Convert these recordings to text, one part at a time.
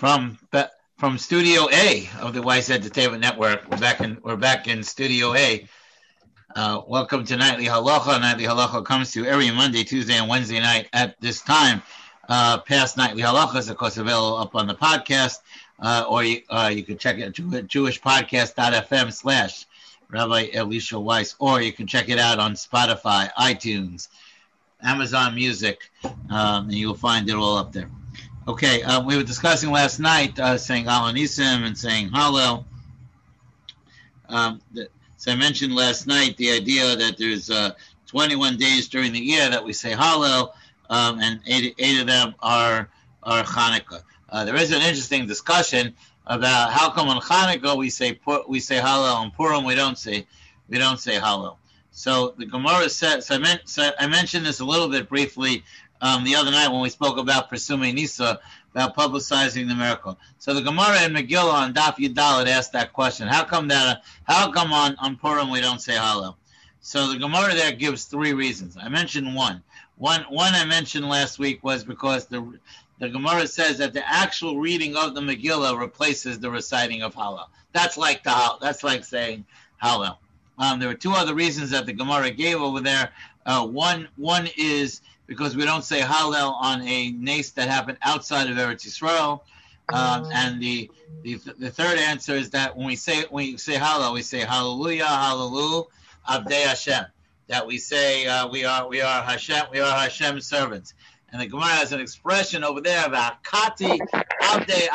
from from Studio A of the Weiss Entertainment Network. We're back in we're back in Studio A. Uh, welcome to Nightly Halacha. Nightly Halacha comes to you every Monday, Tuesday, and Wednesday night at this time. Uh, past Nightly Halacha is, of course, available up on the podcast, uh, or you, uh, you can check it at jewishpodcast.fm slash Rabbi Elisha Weiss, or you can check it out on Spotify, iTunes, Amazon Music, um, and you'll find it all up there. Okay, um, we were discussing last night uh, saying Alanisim and saying Hallel. Um, so I mentioned last night the idea that there's uh, 21 days during the year that we say Hallel, um, and eight, eight of them are are Hanukkah. Uh, there is an interesting discussion about how come on Hanukkah we say we say Hallel, on Purim we don't say we don't say Hallel. So the Gemara says so I, meant, so I mentioned this a little bit briefly um, the other night when we spoke about Pirsumei Nisa, about publicizing the miracle. So the Gemara in Megillah on Daf Yudalit asked that question. How come that? How come on, on Purim we don't say Hallel? So the Gemara there gives three reasons. I mentioned one. One, one I mentioned last week was because the the Gemara says that the actual reading of the Megillah replaces the reciting of Hallel. That's like the that's like saying Hallel. Um, there were two other reasons that the Gemara gave over there. Uh, one one is because we don't say Hallel on a nace that happened outside of Eretz Yisrael. Um, and the, the the third answer is that when we say when we say Hallel, we say Hallelujah, Hallelujah, Abdei Hashem. That we say uh, we are we are Hashem, we are Hashem's servants. And the Gemara has an expression over there about Kati Abdei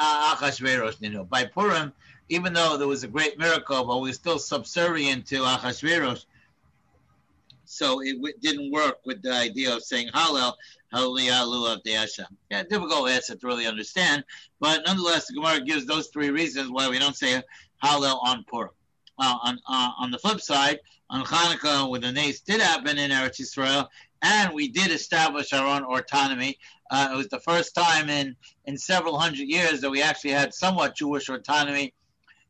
Achashverosh. By Purim, even though there was a great miracle, but we are still subservient to Achashverosh so it w- didn't work with the idea of saying Hallel, Hallelujah, Hallelujah, Hashem. Yeah, difficult answer to really understand, but nonetheless, the Gemara gives those three reasons why we don't say Hallel on Purim. Uh, on uh, on the flip side, on Hanukkah, when the nace did happen in Eretz Yisrael, and we did establish our own autonomy. Uh, it was the first time in in several hundred years that we actually had somewhat Jewish autonomy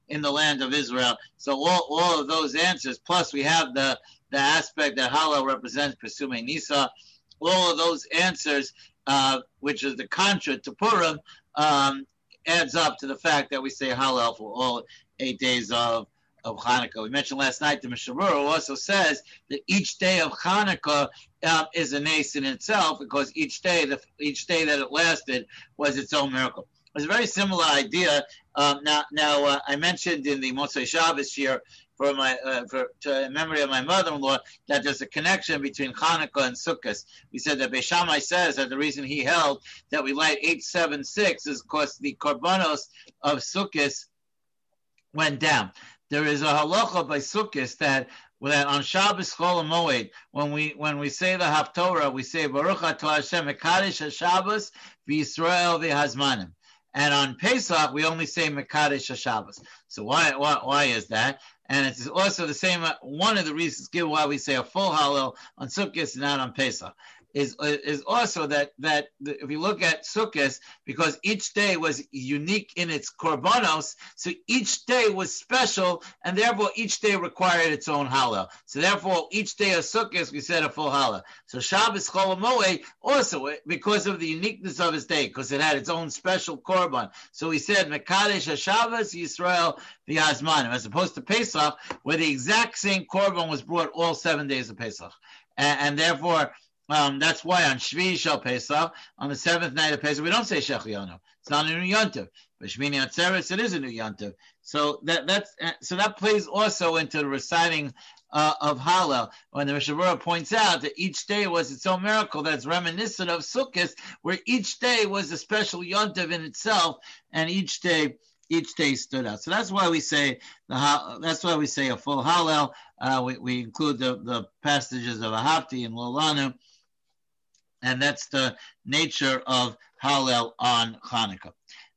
in the land of Israel. So all, all of those answers, plus we have the the aspect that Hallel represents Pirsumei Nisa, all of those answers, uh, which is the contra to Purim, um, adds up to the fact that we say Hallel for all eight days of of Hanukkah. We mentioned last night the Mishnah also says that each day of Hanukkah um, is a nace in itself because each day, the, each day that it lasted was its own miracle. It's a very similar idea. Um, now, now uh, I mentioned in the Motzei Shabbos here for my uh, for to memory of my mother-in-law that there's a connection between Hanukkah and Sukkot. We said that Beis Shammai says that the reason he held that we light 876 is because the korbanos of Sukkot went down. There is a halacha by Sukkot that that on Shabbos Chol Moed, when we when we say the Haftorah, we say Baruch Atah Hashem Mekadesh HaShabbos V'Yisrael V'Hazmanim. And on Pesach, we only say Mekadesh HaShabbos. So why, why, why is that? And it's also the same, uh, one of the reasons given why we say a full Hallel on Sukkot and not on Pesach is is also that that if you look at Sukkot, because each day was unique in its korbanos, so each day was special, and therefore each day required its own hallel. So therefore, each day of Sukkot we said a full hallel. So Shabbos Chol also because of the uniqueness of its day, because it had its own special korban. So we said Mekadesh Shabbos Yisrael the Azmanim, as opposed to Pesach, where the exact same korban was brought all seven days of Pesach, and, and therefore um, that's why on Shvi Shal Pesach, on the seventh night of Pesach, we don't say Shehecheyanu. It's not a new yontiv. But Shmini Atzeres, it is a new yontiv. So that that's so that plays also into the reciting uh, of Hallel, when the Mishnah Berurah points out that each day was its own miracle that's reminiscent of Sukkot, where each day was a special yontiv in itself, and each day each day stood out. So that's why we say the that's why we say a full Hallel. Uh, we, we include the, the passages of Ahavti and Lolanu and that's the nature of Hallel on Hanukkah.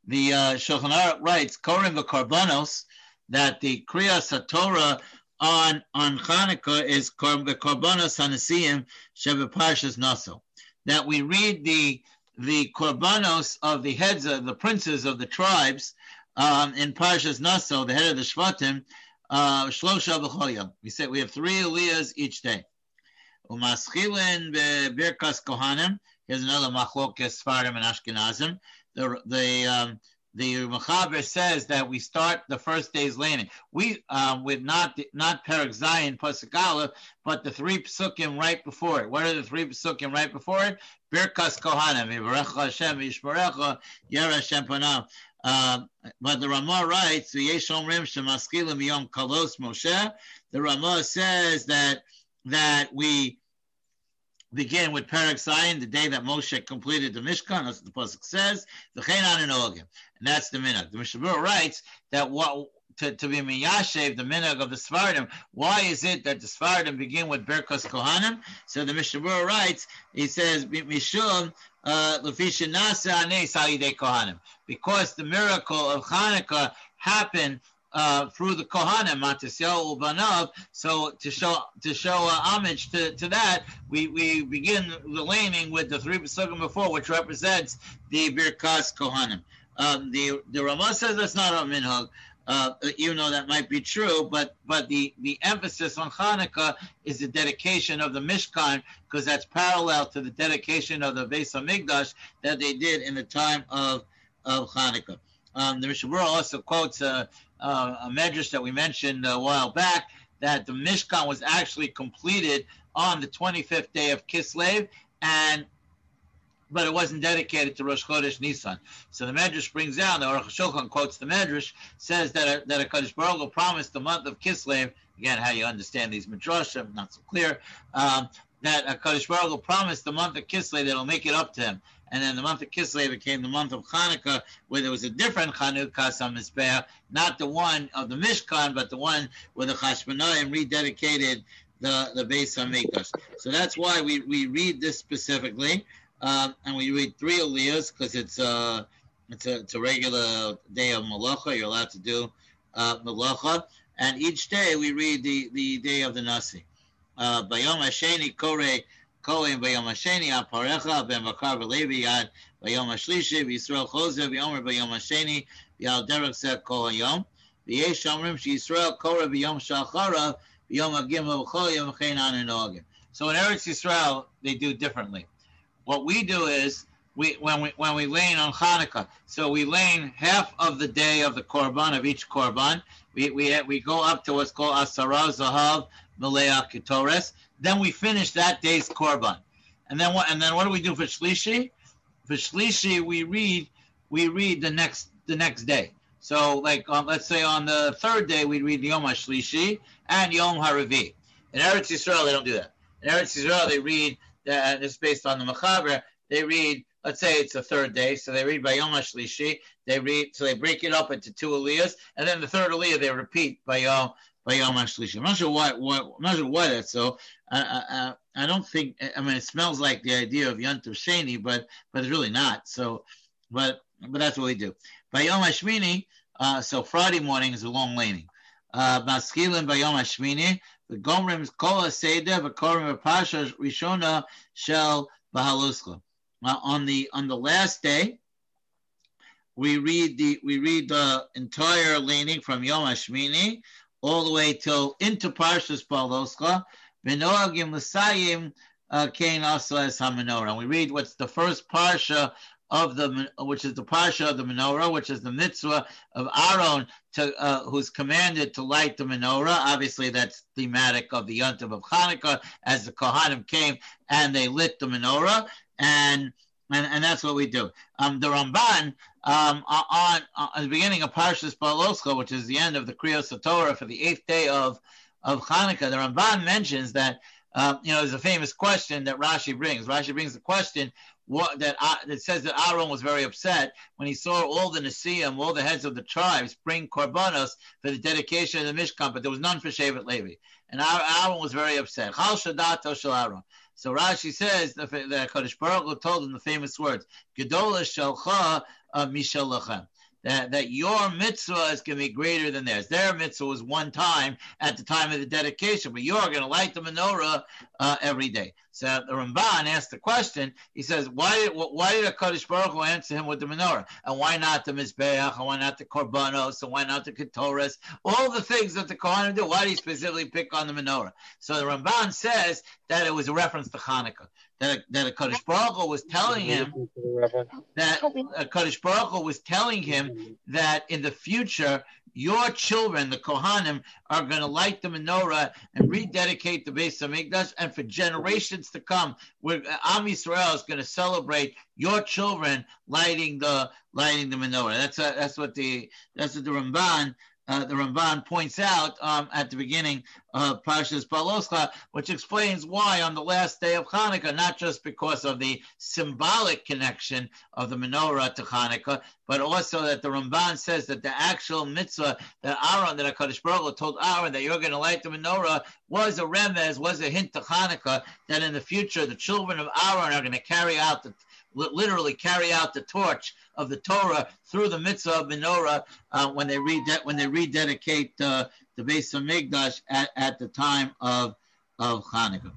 The uh, Shulchan Aruch writes, Korim v'Karbanos, that the Kriyas Torah on, on Hanukkah is the Karbanos Hanasiyim Sheva Parshas Naso. That we read the the Korbanos of the heads of the princes of the tribes um, in Parshas Naso, the head of the Shvatim, uh, Shlosha uh, We say we have three Aliyahs each day. Umaschilin bebirkas kohanim. Here's another machlokas Sfardim and Ashkenazim. The the um, the Mechaber says that we start the first day's laning. We um, with not not Perak Zayin Pasuk but the three psukim right before it. What are the three psukim right before it? Birkas Kohanim, Yivarecha Hashem, Yishmarecha, Yera Hashem Panav. Uh, but the Ramah writes, "V'yeshomrim shemaskilim yom kalos Moshe." The Ramah says that that we begin with Perak Zayin, the day that Moshe completed the Mishkan, as the Pasuk says, the and that's the minhag. The Mishnah Berurah writes that what to, to be miyashev, the minhag of the Sfardim. Why is it that the Sfardim begin with Birkas Kohanim? So the Mishnah Berurah writes, he says, Mishum uh, Kohanim. Because the miracle of Hanukkah happened uh, through the Kohanim, Matisyahu Ubanav. So to show to show uh, homage to, to that, we, we begin the laning with the three Pesukim before, which represents the Birkas Kohanim. Um, the the Ramah says that's not a minhag, uh, even though that might be true. But but the, the emphasis on Hanukkah is the dedication of the Mishkan because that's parallel to the dedication of the Beis Hamikdash that they did in the time of of Hanukkah. Um, the Mishnah also quotes uh, uh, a medrash that we mentioned a while back that the Mishkan was actually completed on the 25th day of Kislev, and but it wasn't dedicated to Rosh Chodesh Nisan. So the Medrash brings down, the Aruch Shulchan quotes the Medrash, says that a, that HaKadosh Baruch Hu promised the month of Kislev, again, how you understand these Midrashim, not so clear, um, that HaKadosh Baruch Hu promised the month of Kislev that it'll make it up to him and then the month of Kislev became the month of Hanukkah, where there was a different Chanukas on not the one of the Mishkan, but the one where the Chashmonaim rededicated the the Beis Hamikdash. So that's why we, we read this specifically, um, and we read three Aliyahs because it's a it's a it's a regular day of Malacha. You're allowed to do uh, Malacha, and each day we read the the day of the Nasi. Uh, Bayom Hasheni Kore Kohen ביום השני, הפרחה, בן בקר ולוי עד ביום השלישי, וישראל חוזר ויאמר ביום השני, ועל דרך זה כל היום. ויש אומרים שישראל קורא ביום שאחריו, ביום הגימל וכל יום וכן אנו נוהגים. So in Eretz Yisrael, they do differently. What we do is, we, when we when we lane on Hanukkah, so we lane half of the day of the korban of each korban. we we we go up to what's called Asara Zahav Malea Ketores. Then we finish that day's korban, and then what? And then what do we do for shlishi? For shlishi, we read we read the next the next day. So, like, um, let's say on the third day, we read Yom HaShlishi and Yom HaRavi. In Eretz Yisrael, they don't do that. In Eretz Yisrael, they read, that, it's based on the Machaber, they read, let's say it's the third day, so they read by Yom HaShlishi, they read, so they break it up into two Aliyahs, and then the third Aliyah, they repeat by Yom by Yom HaShlishi. I'm not sure why, why, I'm not sure why that's so. I, I, I don't think, I mean, it smells like the idea of Yantav Sheni, but, but it's really not. So, but, but that's what we do. By Yom HaShmini, uh, so Friday morning is a long laning. By Yom HaShmini, the Gomrim Kol HaSeder, V'korim Pasha Rishona Shel Bahaluska. Uh, on the on the last day, we read the we read the entire laning from Yom HaShmini all the way till into Parshas Baloscha. Benoagim L'sayim Kain uh, also as Hamenorah. And we read what's the first parsha of the which is the parsha of the menorah, which is the mitzvah of Aaron, to, uh, who's commanded to light the menorah. Obviously, that's thematic of the yontiv of Hanukkah, as the Kohanim came and they lit the menorah, and and, and that's what we do. Um, the Ramban um, on, on, the beginning of Parshas Baloscha, which is the end of the Kriyos Torah for the eighth day of of Hanukkah, the Ramban mentions that um, you know there's a famous question that Rashi brings. Rashi brings the question what, that uh, that says that Aaron was very upset when he saw all the Nesiim, all the heads of the tribes bring korbanos for the dedication of the Mishkan, but there was none for Shevet Levi, and Aaron was very upset. Chal Shadato Shel Aaron. So Rashi says that Kodesh Baruch Hu told him the famous words, Gedolah Shalcha uh, Mishalachem. That, that your mitzvah is going to be greater than theirs. Their mitzvah was one time at the time of the dedication, but you're going to light the menorah uh, every day. So the Ramban asked the question. He says, "Why did why did Hakadosh Baruch Hu answer him with the menorah, and why not the mizbeach, and why not the korbanos, and why not the ketoras? All the things that the Kohanim do. Why did he specifically pick on the menorah?" So the Ramban says that it was a reference to Hanukkah. That HaKadosh Baruch Hu was telling him that HaKadosh Baruch Hu was telling him that in the future your children, the Kohanim, are going to light the menorah and rededicate the Beis Hamikdash, and for generations to come, where Am Yisrael is going to celebrate your children lighting the lighting the menorah. That's a, that's what the that's what the Ramban uh, the Ramban points out um, at the beginning of Parshas Baloscha, which explains why on the last day of Hanukkah, not just because of the symbolic connection of the menorah to Hanukkah, but also that the Ramban says that the actual mitzvah that Aaron, that HaKadosh Baruch Hu told Aaron that you're going to light the menorah was a remez, was a hint to Hanukkah, that in the future the children of Aaron are going to carry out the literally carry out the torch of the Torah through the mitzvah of menorah uh, when they read when they rededicate uh, the Beis Hamikdash at, at the time of of Hanukkah.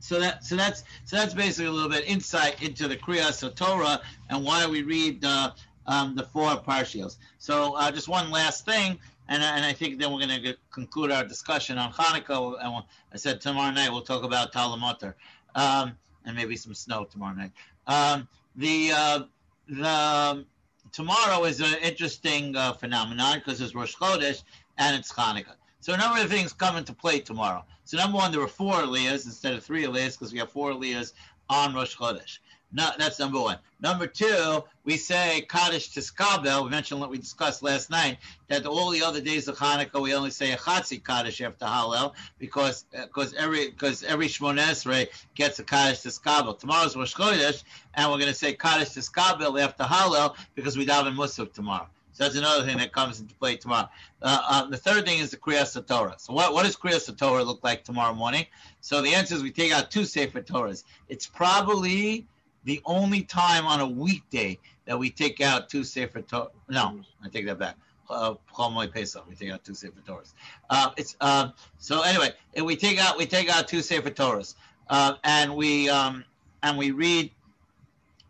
So that so that's so that's basically a little bit insight into the Kriyas Torah and why we read uh, um, the four parshios. So uh, just one last thing, and, and I think then we're going to conclude our discussion on Hanukkah. And I said tomorrow night we'll talk about Tal U'Matar. Um, and maybe some snow tomorrow night. Um, the uh, the tomorrow is an interesting uh, phenomenon because it's Rosh Chodesh and it's Hanukkah. So a number of things come into play tomorrow. So number one, there were four Aliyahs instead of three Aliyahs because we have four Aliyahs on Rosh Chodesh. No, that's number one. Number two, we say Kaddish Tiskabel. We mentioned what we discussed last night that all the other days of Hanukkah we only say a Chatzi Kaddish after Hallel because because every because every Shmonesrei gets a Kaddish Tiskabel. Tomorrow's Rosh Chodesh, and we're going to say Kaddish Tiskabel after Hallel because we daven Musaf tomorrow. So that's another thing that comes into play tomorrow. Uh, uh, the third thing is the Kriyas Torah. So what, what does Kriyas Torah look like tomorrow morning? So the answer is we take out two Sefer Torahs. It's probably the only time on a weekday that we take out two Sefer Torah. No, I take that back. Uh, Pesach. We take out two Sefer Torahs. Uh, it's uh, so anyway. We take out we take out two Sefer Torahs, uh, and we um, and we read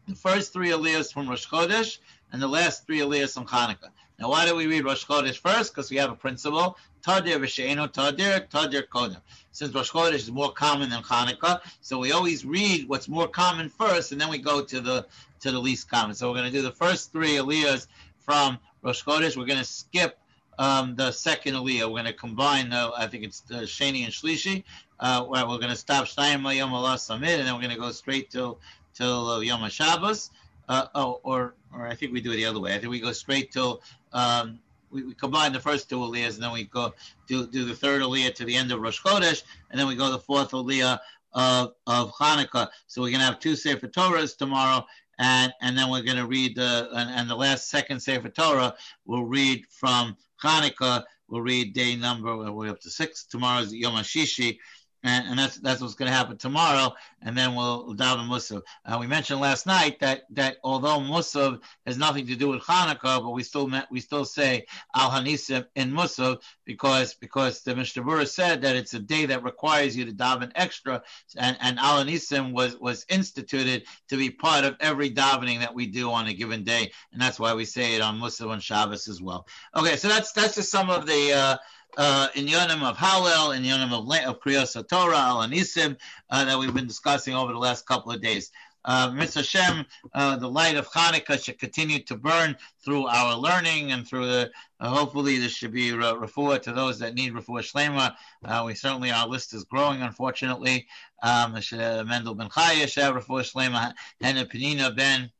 the first three Aliyahs from Rosh Chodesh and the last three Aliyahs from Hanukkah. Now, why do we read Rosh Chodesh first? Because we have a principle: Tadir v'she'enu Tadir, Tadir Kodem. Since Rosh Chodesh is more common than Hanukkah, so we always read what's more common first, and then we go to the to the least common. So we're going to do the first three Aliyahs from Rosh Chodesh. We're going to skip um, the second Aliyah. We're going to combine, uh, I think it's the Sheni and Shlishi. Uh, we're going to stop Shnayim Yom Allah Samid, and then we're going to go straight till till uh, Yom HaShabbos. Uh, oh, or or I think we do it the other way. I think we go straight till um, we, we, combine the first two aliyahs, and then we go do, do the third aliyah to the end of Rosh Chodesh, and then we go the fourth aliyah of, of Hanukkah. So we're going to have two Sefer Torahs tomorrow, and, and then we're going to read the, and, and the last second Sefer Torah we'll read from Hanukkah. We'll read day number, we're up to six. Tomorrow's Yom HaShishi, and, and that's that's what's going to happen tomorrow. And then we'll daven Musaf. Uh, we mentioned last night that that although Musaf has nothing to do with Hanukkah, but we still met, we still say Al Hanisim in Musaf because because the Mishnah said that it's a day that requires you to daven extra, and and Al Hanisim was was instituted to be part of every davening that we do on a given day, and that's why we say it on Musaf on Shabbos as well. Okay, so that's that's just some of the. Uh, uh, in Yonim of Hallel, in Yonim of, of Kriyas Torah, Al Anisim, uh, that we've been discussing over the last couple of days. Uh, Mitzvah Hashem, uh, the light of Hanukkah should continue to burn through our learning and through the, uh, hopefully this should be uh, refuah to those that need refuah shlema. Uh, we certainly, our list is growing, unfortunately. Um, Mendel ben Chaya, refuah shlema, Hannah Penina ben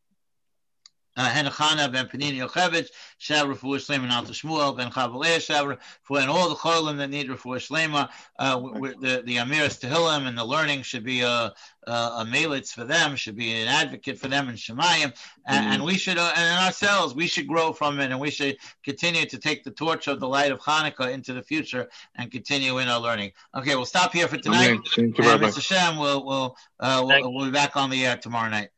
Henachana ben Panini Yochevich, Shav Refuah Shlema and Alta Shmuel ben Chavaleh Shav and all the Cholim that need Refuah Shlema, uh, the the Amiras Tehillim and the learning should be a a, a melitz for them, should be an advocate for them in Shemayim, and, mm-hmm. and we should uh, and in ourselves we should grow from it, and we should continue to take the torch of the light of Hanukkah into the future and continue in our learning. Okay, we'll stop here for tonight. Okay. Thank you, Mr. Shem, we'll we'll, uh, we'll, we'll be back on the air tomorrow night.